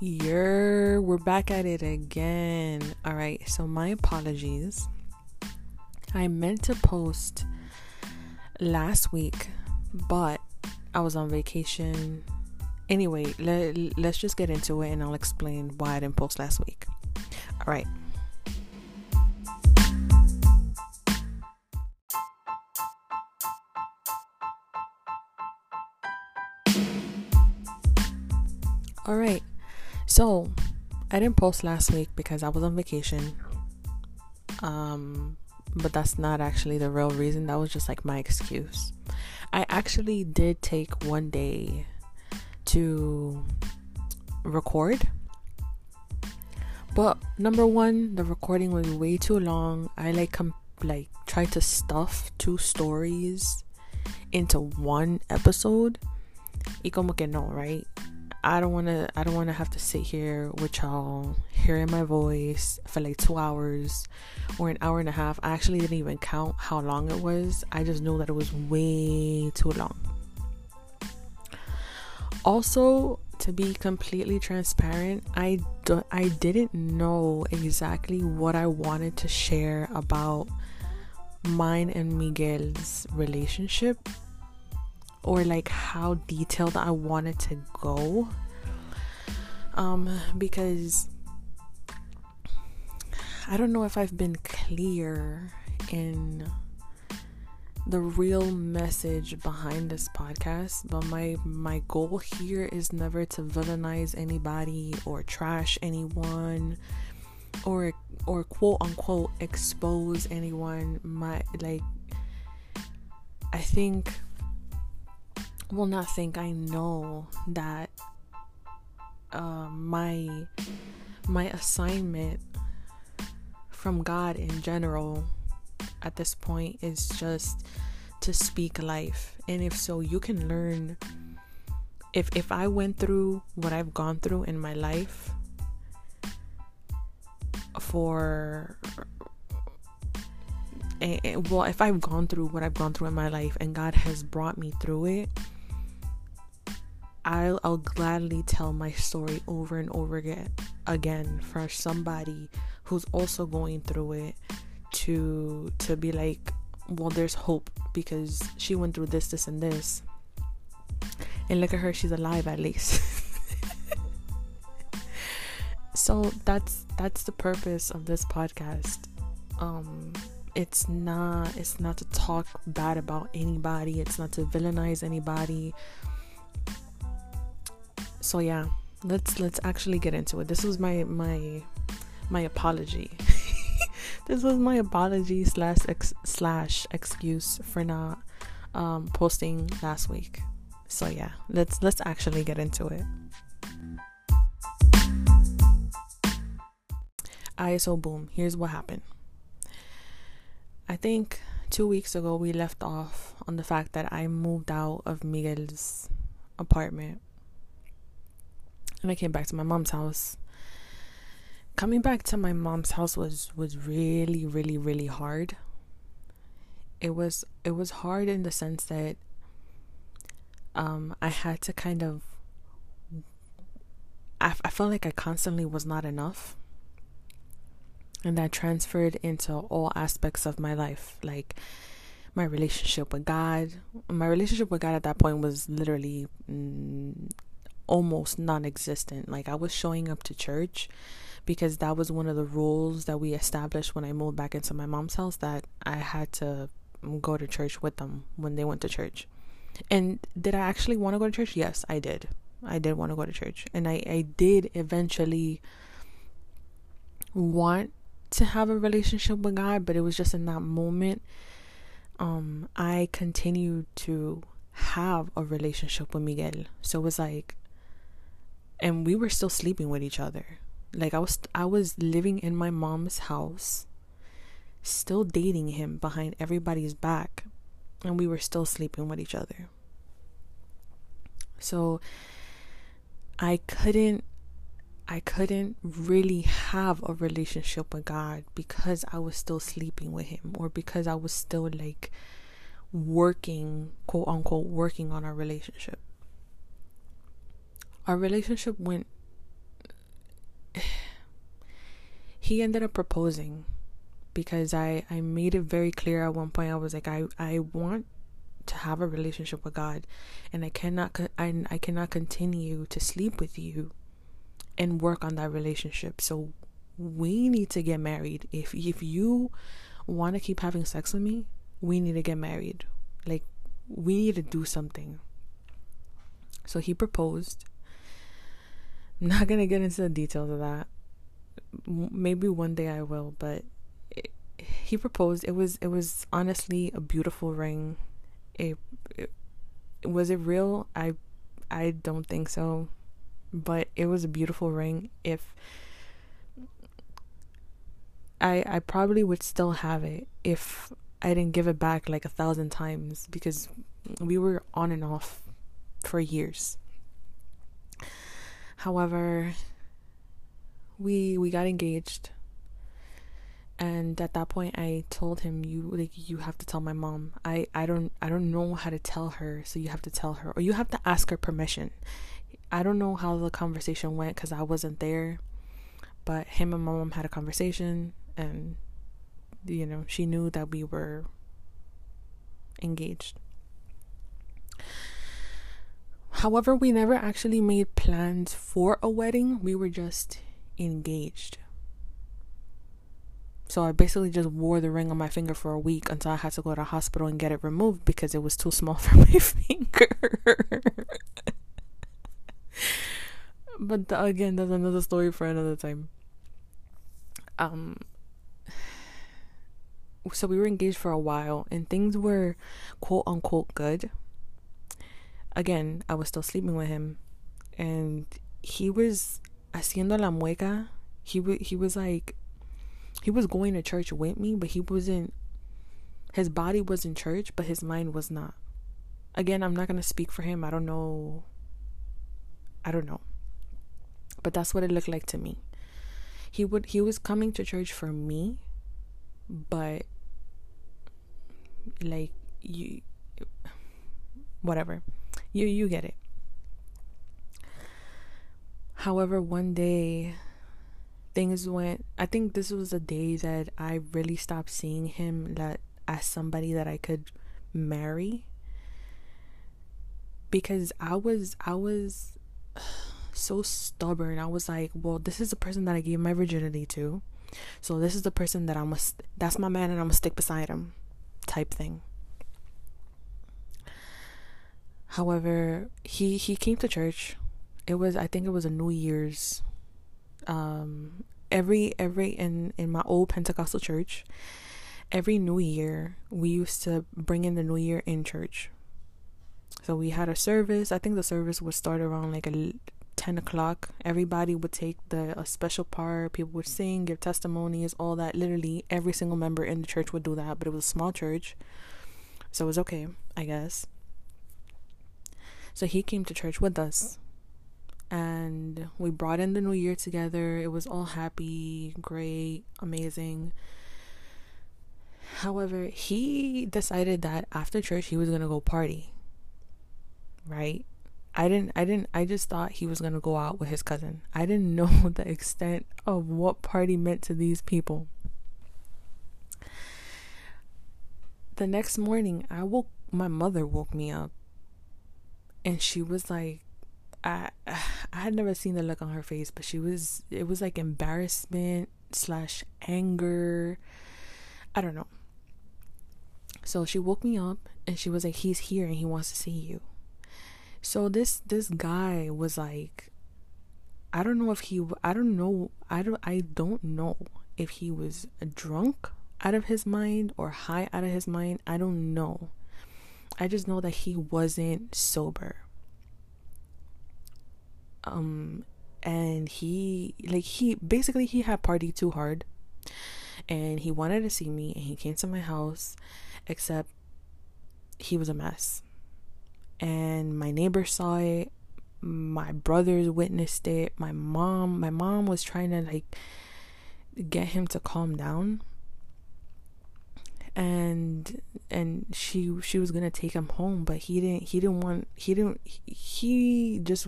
You're we're back at it again. All right, so my apologies. I meant to post last week, but I was on vacation. Anyway, let, let's just get into it and I'll explain why I didn't post last week. All right. All right. I didn't post last week because I was on vacation. Um, but that's not actually the real reason. That was just like my excuse. I actually did take one day to record. But number one, the recording was way too long. I like com- like tried to stuff two stories into one episode. Y como que no, right? I don't want to I don't want to have to sit here with y'all hearing my voice for like 2 hours or an hour and a half. I actually didn't even count how long it was. I just know that it was way too long. Also, to be completely transparent, I don't. I didn't know exactly what I wanted to share about mine and Miguel's relationship or like how detailed I wanted to go. Um, because I don't know if I've been clear in the real message behind this podcast, but my my goal here is never to villainize anybody or trash anyone or or quote unquote expose anyone. My like I think well not think i know that uh, my my assignment from god in general at this point is just to speak life. And if so you can learn if if i went through what i've gone through in my life for well if i've gone through what i've gone through in my life and god has brought me through it I'll, I'll gladly tell my story over and over again again for somebody who's also going through it to to be like well there's hope because she went through this this and this. And look at her she's alive at least. So that's that's the purpose of this podcast. Um it's not it's not to talk bad about anybody. It's not to villainize anybody so yeah let's let's actually get into it. This was my my my apology. This was my apology slash ex- slash excuse for not um, posting last week. So yeah let's let's actually get into it. ISO boom here's what happened. I think two weeks ago we left off on the fact that i moved out of miguel's apartment and I came back to my mom's house. Coming back to my mom's house was was really really really hard. It was it was hard in the sense that um I had to kind of I, I felt like I constantly was not enough. And that transferred into all aspects of my life, like my relationship with God. My relationship with God at that point was literally mm, almost non existent. Like I was showing up to church because that was one of the rules that we established when I moved back into my mom's house that I had to go to church with them when they went to church. And did I actually want to go to church? Yes, I did. I did want to go to church. And I, I did eventually want to have a relationship with God, but it was just in that moment um I continued to have a relationship with Miguel. So it was like and we were still sleeping with each other. Like I was I was living in my mom's house, still dating him behind everybody's back, and we were still sleeping with each other. So I couldn't I couldn't really have a relationship with God because I was still sleeping with him or because I was still like working quote unquote working on our relationship our relationship went he ended up proposing because I I made it very clear at one point I was like I I want to have a relationship with God and I cannot I, I cannot continue to sleep with you and work on that relationship. So we need to get married. If if you want to keep having sex with me, we need to get married. Like we need to do something. So he proposed. I'm not gonna get into the details of that. Maybe one day I will, but it, he proposed. It was it was honestly a beautiful ring. It, it was it real? I I don't think so, but it was a beautiful ring. If I I probably would still have it if I didn't give it back like a thousand times because we were on and off for years. However, we we got engaged and at that point I told him you like you have to tell my mom. I I don't I don't know how to tell her, so you have to tell her or you have to ask her permission. I don't know how the conversation went cuz I wasn't there. But him and my mom had a conversation and you know, she knew that we were engaged. However, we never actually made plans for a wedding. We were just engaged. So I basically just wore the ring on my finger for a week until I had to go to the hospital and get it removed because it was too small for my finger. but the, again, that's another story for another time. Um so we were engaged for a while and things were quote unquote good. Again, I was still sleeping with him and he was haciendo la mueca. He w- he was like he was going to church with me, but he wasn't his body was in church, but his mind was not. Again, I'm not to speak for him. I don't know I don't know. But that's what it looked like to me. He would he was coming to church for me, but like you whatever you you get it. However one day things went i think this was the day that i really stopped seeing him that as somebody that i could marry. Because i was i was so stubborn. I was like well this is the person that i gave my virginity to. So this is the person that i'm a, that's my man and i'm gonna stick beside him type thing. However, he he came to church. It was I think it was a New Year's um every every in in my old Pentecostal church, every new year we used to bring in the new year in church. So we had a service. I think the service would start around like a 10 o'clock. Everybody would take the a special part. People would sing, give testimonies, all that. Literally, every single member in the church would do that, but it was a small church. So it was okay, I guess. So he came to church with us. And we brought in the new year together. It was all happy, great, amazing. However, he decided that after church he was going to go party. Right? I didn't I didn't I just thought he was going to go out with his cousin. I didn't know the extent of what party meant to these people. The next morning, I woke my mother woke me up and she was like I I had never seen the look on her face, but she was it was like embarrassment slash anger. I don't know. So she woke me up and she was like, He's here and he wants to see you. So this this guy was like I don't know if he I don't know I don't I don't know if he was drunk out of his mind or high out of his mind. I don't know. I just know that he wasn't sober. Um and he like he basically he had partied too hard. And he wanted to see me and he came to my house except he was a mess. And my neighbor saw it. My brothers witnessed it. My mom my mom was trying to like get him to calm down and and she she was gonna take him home but he didn't he didn't want he didn't he just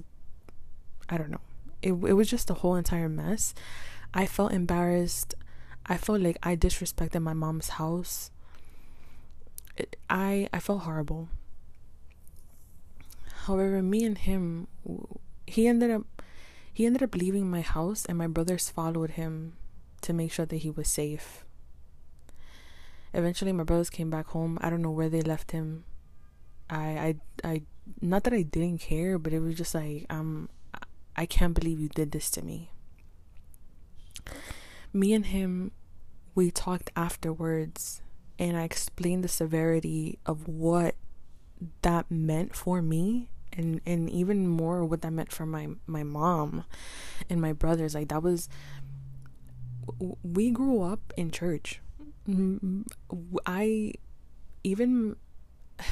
i don't know it, it was just a whole entire mess I felt embarrassed. I felt like I disrespected my mom's house. It, I I felt horrible. However, me and him, he ended up he ended up leaving my house, and my brothers followed him to make sure that he was safe. Eventually, my brothers came back home. I don't know where they left him. I I I not that I didn't care, but it was just like um I can't believe you did this to me. Me and him we talked afterwards and I explained the severity of what that meant for me and and even more what that meant for my my mom and my brothers like that was we grew up in church Mm, i even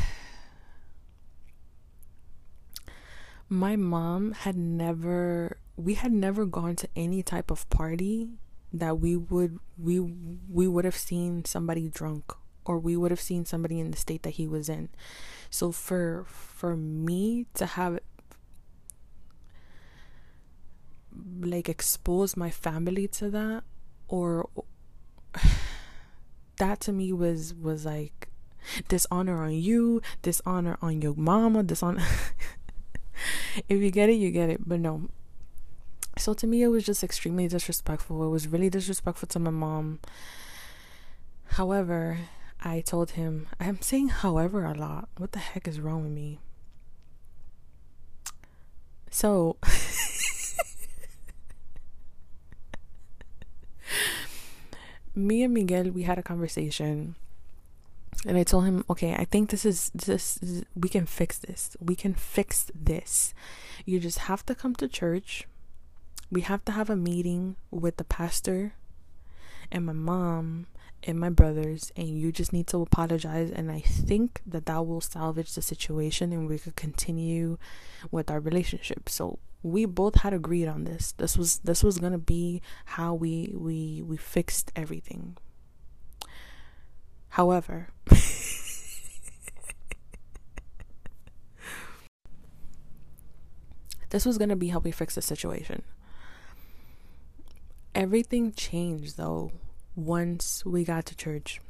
my mom had never we had never gone to any type of party that we would we we would have seen somebody drunk or we would have seen somebody in the state that he was in. So for for me to have like expose my family to that or that to me was was like dishonor on you dishonor on your mama dishonor if you get it, you get it. But no. So to me, it was just extremely disrespectful. It was really disrespectful to my mom. However, I told him, I'm saying however a lot. What the heck is wrong with me? So. me and Miguel, we had a conversation and I told him, okay, I think this is this is, we can fix this. We can fix this. You just have to come to church. We have to have a meeting with the pastor and my mom and my brothers and you just need to apologize and I think that that will salvage the situation and we could continue with our relationship. So we both had agreed on this. This was this was going to be how we we we fixed everything. However, this was going to be how we fix the situation. Everything changed though once we got to church.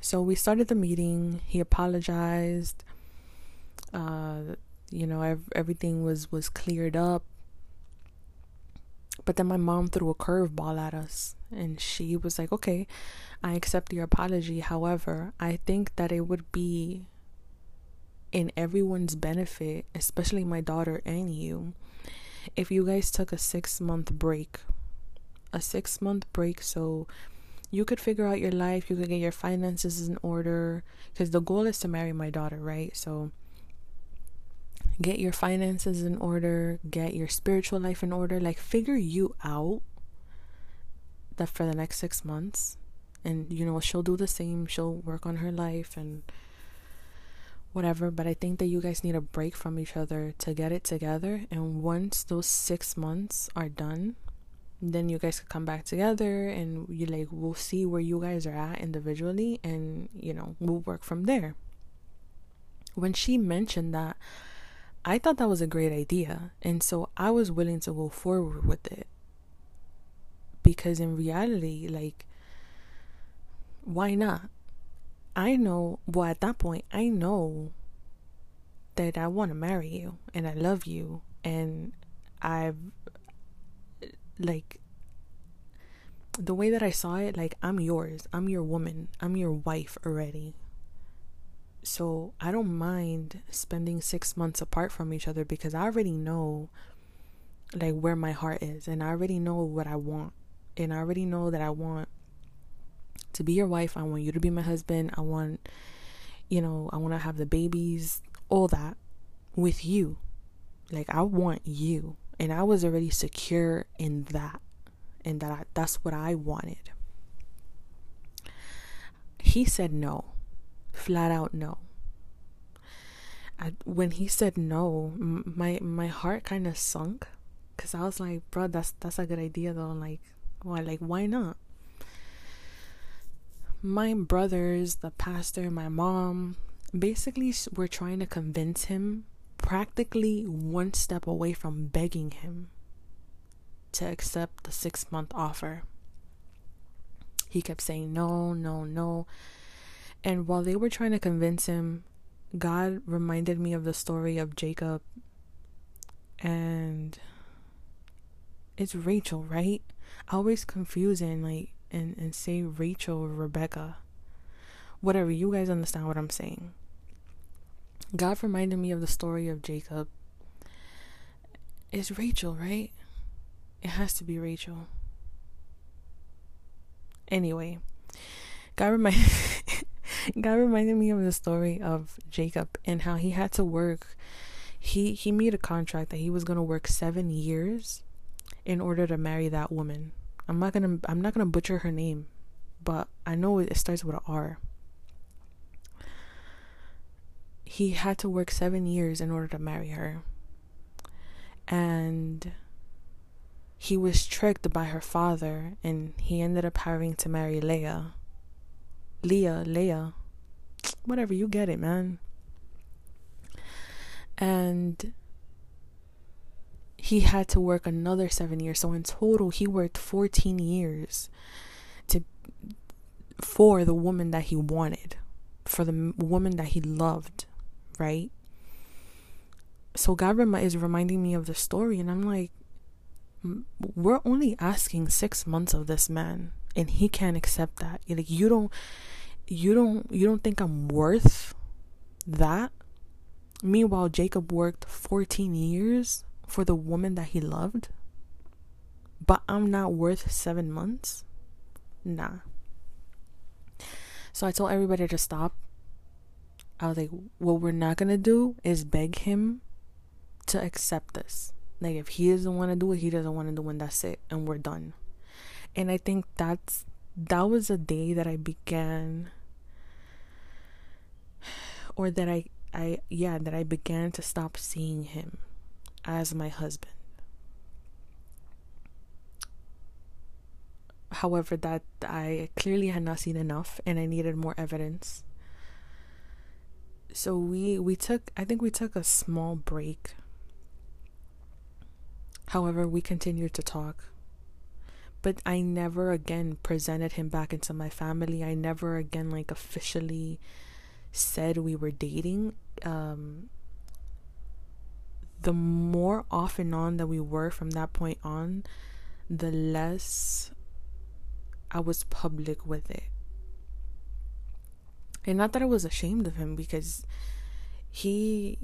So we started the meeting. He apologized. Uh, you know, ev- everything was was cleared up. But then my mom threw a curveball at us, and she was like, "Okay, I accept your apology. However, I think that it would be in everyone's benefit, especially my daughter and you, if you guys took a six month break. A six month break so you could figure out your life, you could get your finances in order. Because the goal is to marry my daughter, right? So get your finances in order, get your spiritual life in order, like figure you out that for the next six months and you know she'll do the same she'll work on her life and whatever but i think that you guys need a break from each other to get it together and once those six months are done then you guys could come back together and you like we'll see where you guys are at individually and you know we'll work from there when she mentioned that i thought that was a great idea and so i was willing to go forward with it because in reality like why not? I know, well, at that point, I know that I want to marry you and I love you and I've, like, the way that I saw it, like, I'm yours. I'm your woman. I'm your wife already. So I don't mind spending six months apart from each other because I already know, like, where my heart is and I already know what I want. And I already know that I want to be your wife. I want you to be my husband. I want, you know, I want to have the babies, all that with you. Like, I want you. And I was already secure in that. And that I, that's what I wanted. He said no. Flat out no. I, when he said no, my my heart kind of sunk because I was like, bro, that's that's a good idea though. Like, why, like, why not? my brothers, the pastor, my mom, basically were trying to convince him practically one step away from begging him to accept the six month offer. He kept saying no, no, no. And while they were trying to convince him, God reminded me of the story of Jacob and it's Rachel, right? I always confuse and like and, and say Rachel or Rebecca. Whatever, you guys understand what I'm saying. God reminded me of the story of Jacob. It's Rachel, right? It has to be Rachel. Anyway, God reminded God reminded me of the story of Jacob and how he had to work. He he made a contract that he was gonna work seven years in order to marry that woman. I'm not gonna I'm not gonna butcher her name, but I know it starts with a R. He had to work seven years in order to marry her. And he was tricked by her father and he ended up having to marry Leah. Leah, Leah. Whatever, you get it, man. And he had to work another seven years. So in total, he worked 14 years to for the woman that he wanted, for the woman that he loved, right? So God is reminding me of the story, and I'm like, we're only asking six months of this man, and he can't accept that. Like you don't, you don't, you don't think I'm worth that. Meanwhile, Jacob worked 14 years for the woman that he loved, but I'm not worth seven months? Nah. So I told everybody to stop. I was like, what we're not gonna do is beg him to accept this. Like, if he doesn't want to do it, he doesn't want to do it, and that's it, and we're done. And I think that's that was a day that I began, or that I, I, yeah, that I began to stop seeing him as my husband. However, that I clearly had not seen enough and I needed more evidence. So we we took I think we took a small break. However, we continued to talk. But I never again presented him back into my family. I never again like officially said we were dating. Um the more off and on that we were from that point on, the less I was public with it. And not that I was ashamed of him because he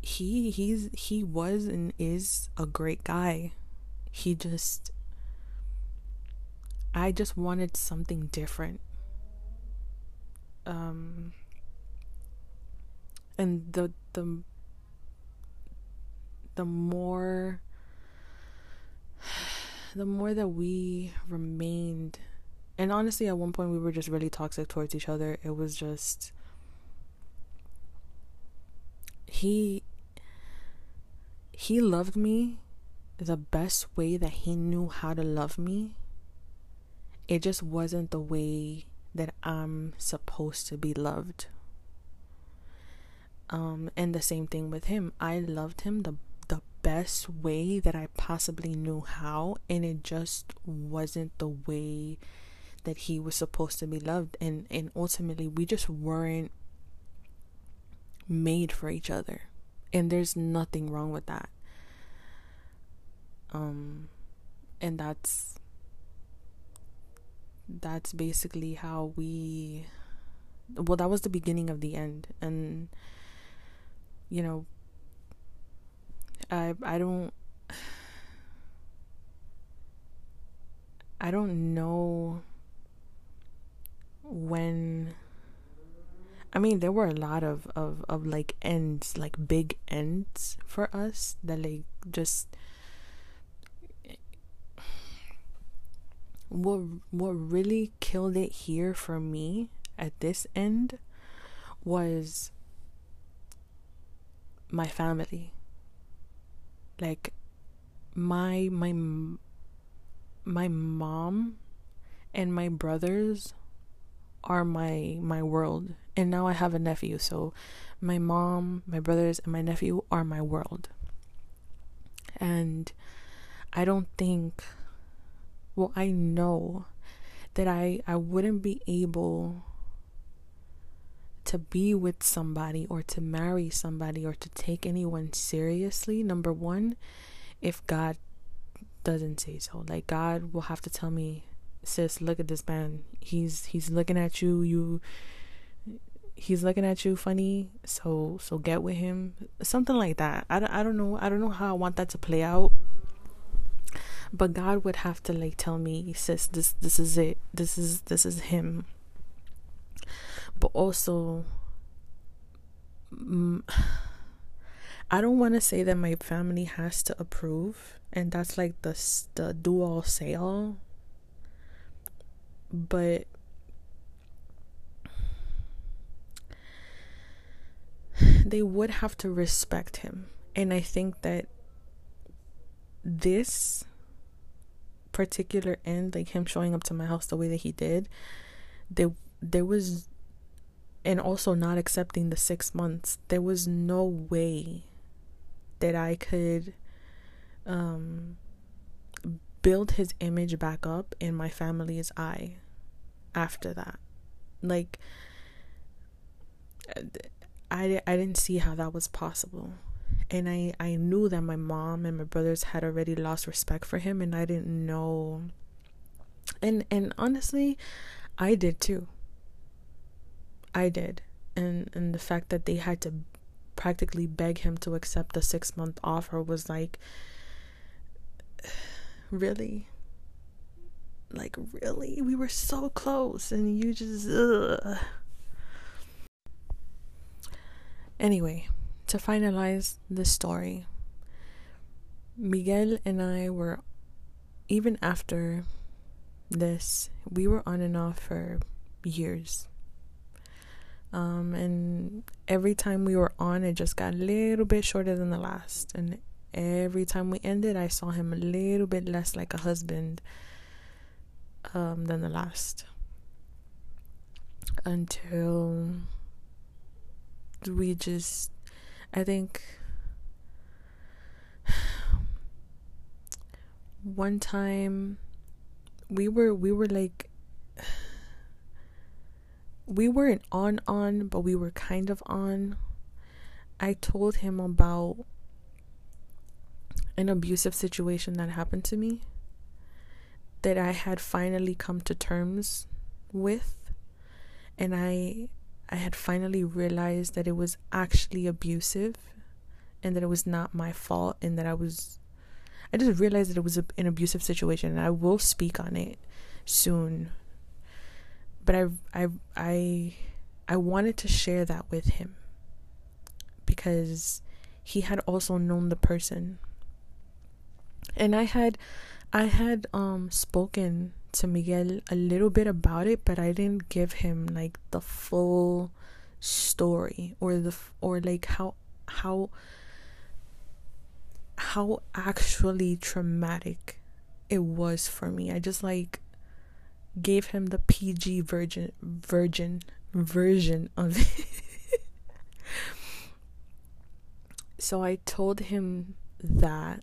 he he's he was and is a great guy. He just I just wanted something different. Um and the the the more the more that we remained and honestly at one point we were just really toxic towards each other. It was just he he loved me the best way that he knew how to love me. It just wasn't the way that I'm supposed to be loved. Um and the same thing with him. I loved him the the best way that I possibly knew how, and it just wasn't the way that he was supposed to be loved, and and ultimately we just weren't made for each other, and there's nothing wrong with that. Um, and that's that's basically how we well that was the beginning of the end and you know I I don't I don't know when I mean there were a lot of, of, of like ends, like big ends for us that like just what what really killed it here for me at this end was my family. Like my my my mom and my brothers are my my world. And now i have a nephew so my mom my brothers and my nephew are my world. And I don't think well I know that I I wouldn't be able to be with somebody or to marry somebody or to take anyone seriously number 1 if God doesn't say so. Like God will have to tell me sis look at this man. He's he's looking at you you he's looking at you funny so so get with him. Something like that. I don't, I don't know i don't know how i want that to play out but god would have to like tell me sis this this is it. This is this is him. But also mm, i don't want to say that my family has to approve and that's like the the do all say all but they would have to respect him. And I think that this particular end, like him showing up to my house the way that he did, there there was and also not accepting the six months, there was no way that I could um build his image back up in my family's eye after that. Like I, I didn't see how that was possible. And I, I knew that my mom and my brothers had already lost respect for him and I didn't know and and honestly I did too. I did. And and the fact that they had to practically beg him to accept the six month offer was like really like really we were so close and you just ugh. Anyway, to finalize the story, Miguel and I were, even after this, we were on and off for years. Um, and every time we were on, it just got a little bit shorter than the last. And every time we ended, I saw him a little bit less like a husband um, than the last. Until we just I think one time we were we were like we weren't on on but we were kind of on i told him about an abusive situation that happened to me that i had finally come to terms with and i I had finally realized that it was actually abusive and that it was not my fault and that I was I just realized that it was a, an abusive situation and I will speak on it soon. But I I I I wanted to share that with him because he had also known the person. And I had I had um spoken to Miguel a little bit about it, but I didn't give him like the full story or the or like how how how actually traumatic it was for me. I just like gave him the PG virgin virgin version of it. so I told him that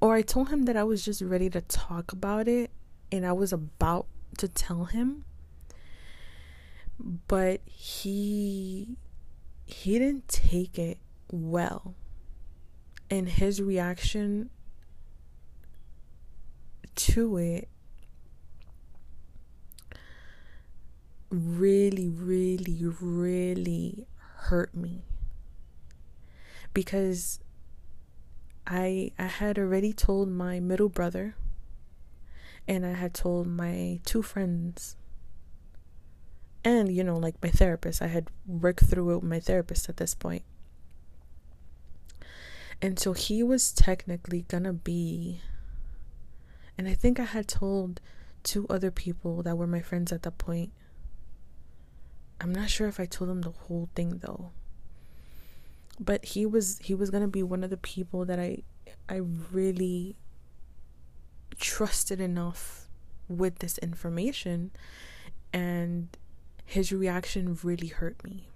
or I told him that I was just ready to talk about it and I was about to tell him but he he didn't take it well. And his reaction to it really really really hurt me. Because I I had already told my middle brother and I had told my two friends. And you know like my therapist I had worked through it with my therapist at this point. And so he was technically gonna be and I think I had told two other people that were my friends at that point. I'm not sure if I told them the whole thing though but he was he was gonna be one of the people that I I really trusted enough with this information and his reaction really hurt me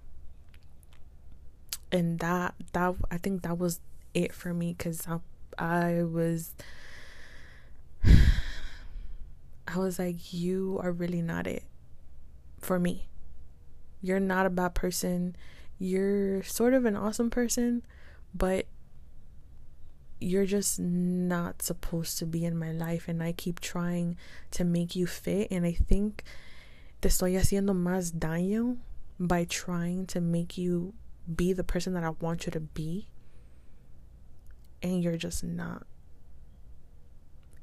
and that that i think that was it for me because I I was I was like, you are really not it for me. You're not a bad person. You're sort of an awesome person, but you're just not supposed to be in my life. And I keep trying to make you fit. And I think te estoy haciendo más daño by trying to make you be the person that I want you to be. And you're just not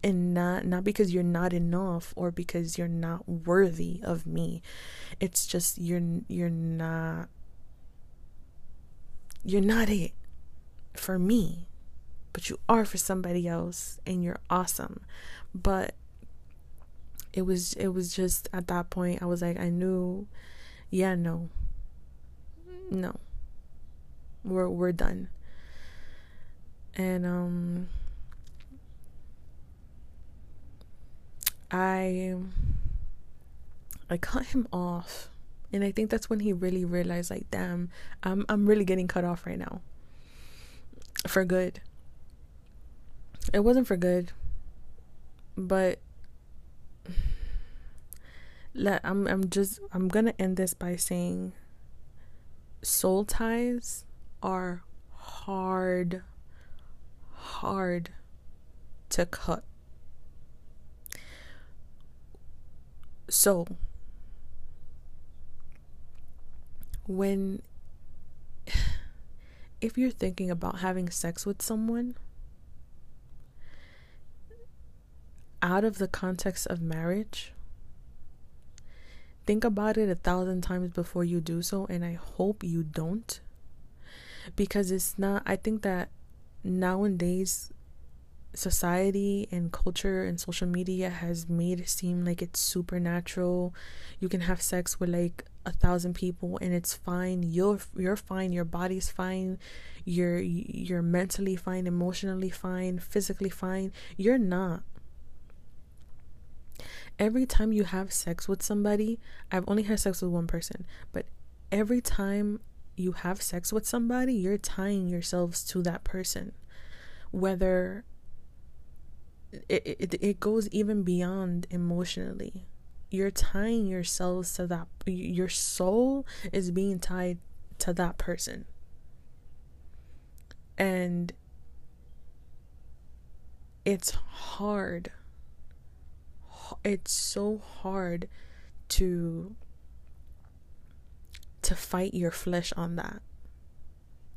and not not because you're not enough or because you're not worthy of me it's just you're you're not you're not it for me but you are for somebody else and you're awesome. But it was it was just at that point I was like I knew yeah no. No. We're we're done. And um I I cut him off. And I think that's when he really realized like damn, I'm I'm really getting cut off right now. For good. It wasn't for good. But let I'm I'm just I'm to end this by saying soul ties are hard hard to cut So, when if you're thinking about having sex with someone out of the context of marriage, think about it a thousand times before you do so, and I hope you don't. Because it's not, I think that nowadays society and culture and social media has made it seem like it's supernatural. You can have sex with like a thousand people and it's fine. You're you're fine. Your body's fine. You're you're mentally fine, emotionally fine, physically fine. You're not. Every time you have sex with somebody, I've only had sex with one person, but every time you have sex with somebody, you're tying yourselves to that person. Whether it, it, it goes even beyond emotionally you're tying yourselves to that your soul is being tied to that person. And it's hard. It's so hard to to fight your flesh on that.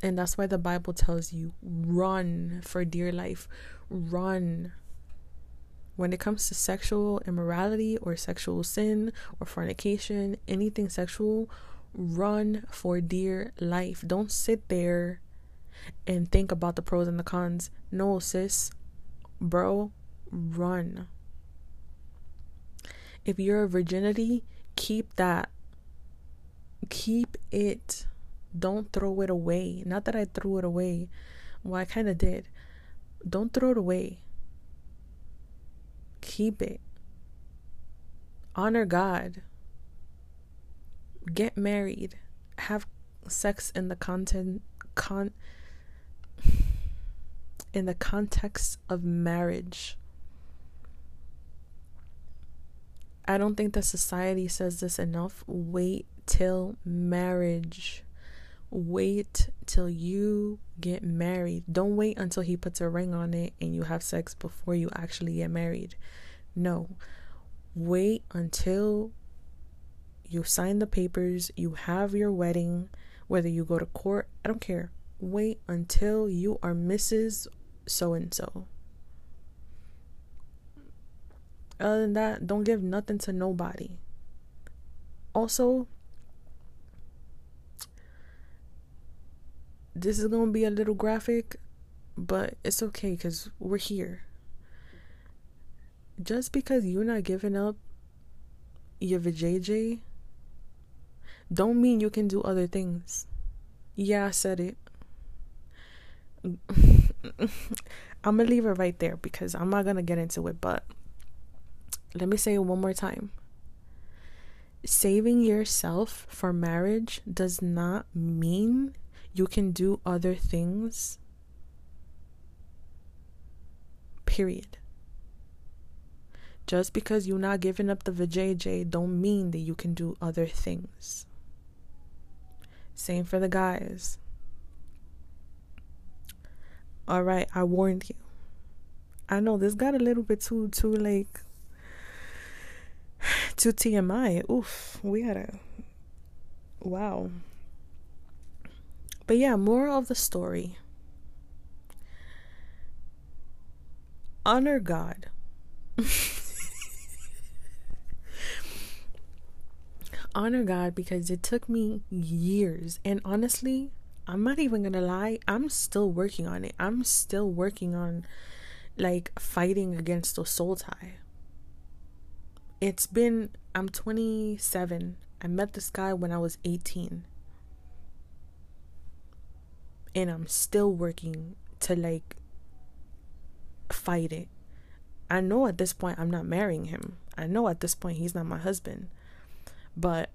And that's why the bible tells you run for dear life. Run when it comes to sexual immorality or sexual sin or fornication, anything sexual, run for dear life. Don't sit there and think about the pros and the cons. No, sis, bro, run. If you're a virginity, keep that. Keep it. Don't throw it away. Not that I threw it away. Well, I kind of did. Don't throw it away keep it. Honor God. Get married. Have sex in the content con in the context of marriage. I don't think that society says this enough. Wait till marriage. Wait till you get married. Don't wait until he puts a ring on it and you have sex before you actually get married. No. Wait until you sign the papers, you have your wedding, whether you go to court, I don't care. Wait until you are Mrs. So and so. Other than that, don't give nothing to nobody. Also, this is going to be a little graphic, but it's okay because we're here. Just because you're not giving up your vajayjay, don't mean you can do other things. Yeah, I said it. I'm gonna leave it right there because I'm not gonna get into it, but let me say it one more time. Saving yourself for marriage does not mean you can do other things Period. Just because you're not giving up the vajayjay don't mean that you can do other things. Same for the guys. All right, I warned you. I know this got a little bit too too like too TMI. Oof, we had a wow. But yeah, moral of the story. Honor God. honor God because it took me years. And honestly, I'm not even gonna lie, I'm still working on it. I'm still working on like fighting against the soul tie. It's been, I'm 27. I met this guy when I was 18. And I'm still working to like fight it. I know at this point I'm not marrying him. I know at this point he's not my husband. But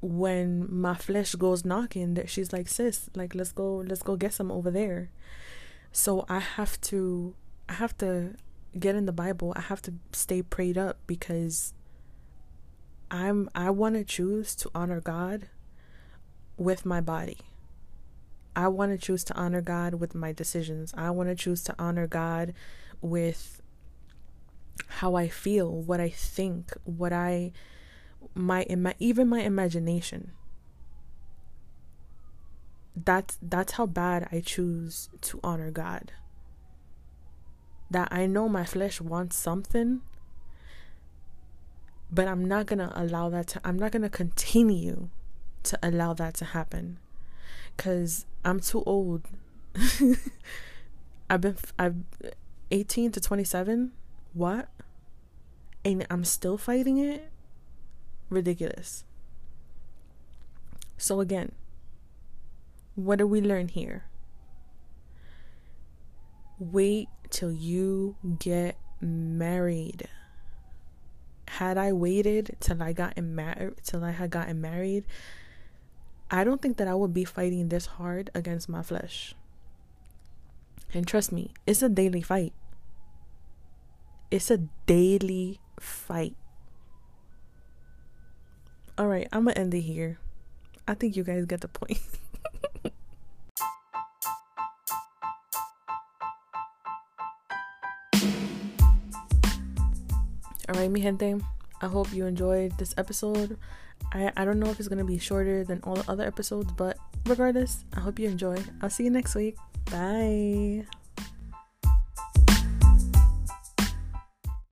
when my flesh goes knocking, that she's like, sis, like let's go, let's go get some over there. So I have to, I have to get in the Bible. I have to stay prayed up because I'm, I want to choose to honor God with my body. I want to choose to honor God with my decisions. I want to choose to honor God with how I feel, what I think, what I my even my imagination. That's that's how bad I choose to honor God. That I know my flesh wants something, but I'm not going to allow that to I'm not going to continue to allow that to happen cuz I'm too old. I've been I've 18 to 27 what? And I'm still fighting it? Ridiculous. So, again, what do we learn here? Wait till you get married. Had I waited till I got married, till I had gotten married, I don't think that I would be fighting this hard against my flesh. And trust me, it's a daily fight. It's a daily fight. All right, I'm gonna end it here. I think you guys get the point. All right, mi gente. I hope you enjoyed this episode. I, I don't know if it's gonna be shorter than all the other episodes, but regardless, I hope you enjoy. I'll see you next week. Bye.